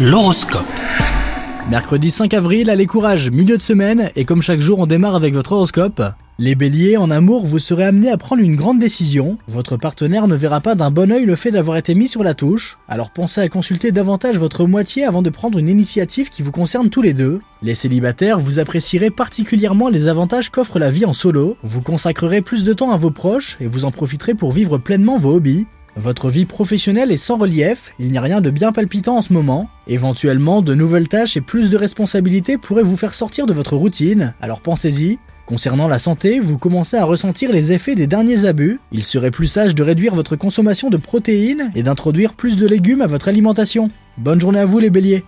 L'horoscope. Mercredi 5 avril, allez courage, milieu de semaine, et comme chaque jour on démarre avec votre horoscope. Les béliers, en amour, vous serez amenés à prendre une grande décision. Votre partenaire ne verra pas d'un bon oeil le fait d'avoir été mis sur la touche. Alors pensez à consulter davantage votre moitié avant de prendre une initiative qui vous concerne tous les deux. Les célibataires, vous apprécierez particulièrement les avantages qu'offre la vie en solo. Vous consacrerez plus de temps à vos proches et vous en profiterez pour vivre pleinement vos hobbies. Votre vie professionnelle est sans relief, il n'y a rien de bien palpitant en ce moment. Éventuellement, de nouvelles tâches et plus de responsabilités pourraient vous faire sortir de votre routine, alors pensez-y. Concernant la santé, vous commencez à ressentir les effets des derniers abus. Il serait plus sage de réduire votre consommation de protéines et d'introduire plus de légumes à votre alimentation. Bonne journée à vous les béliers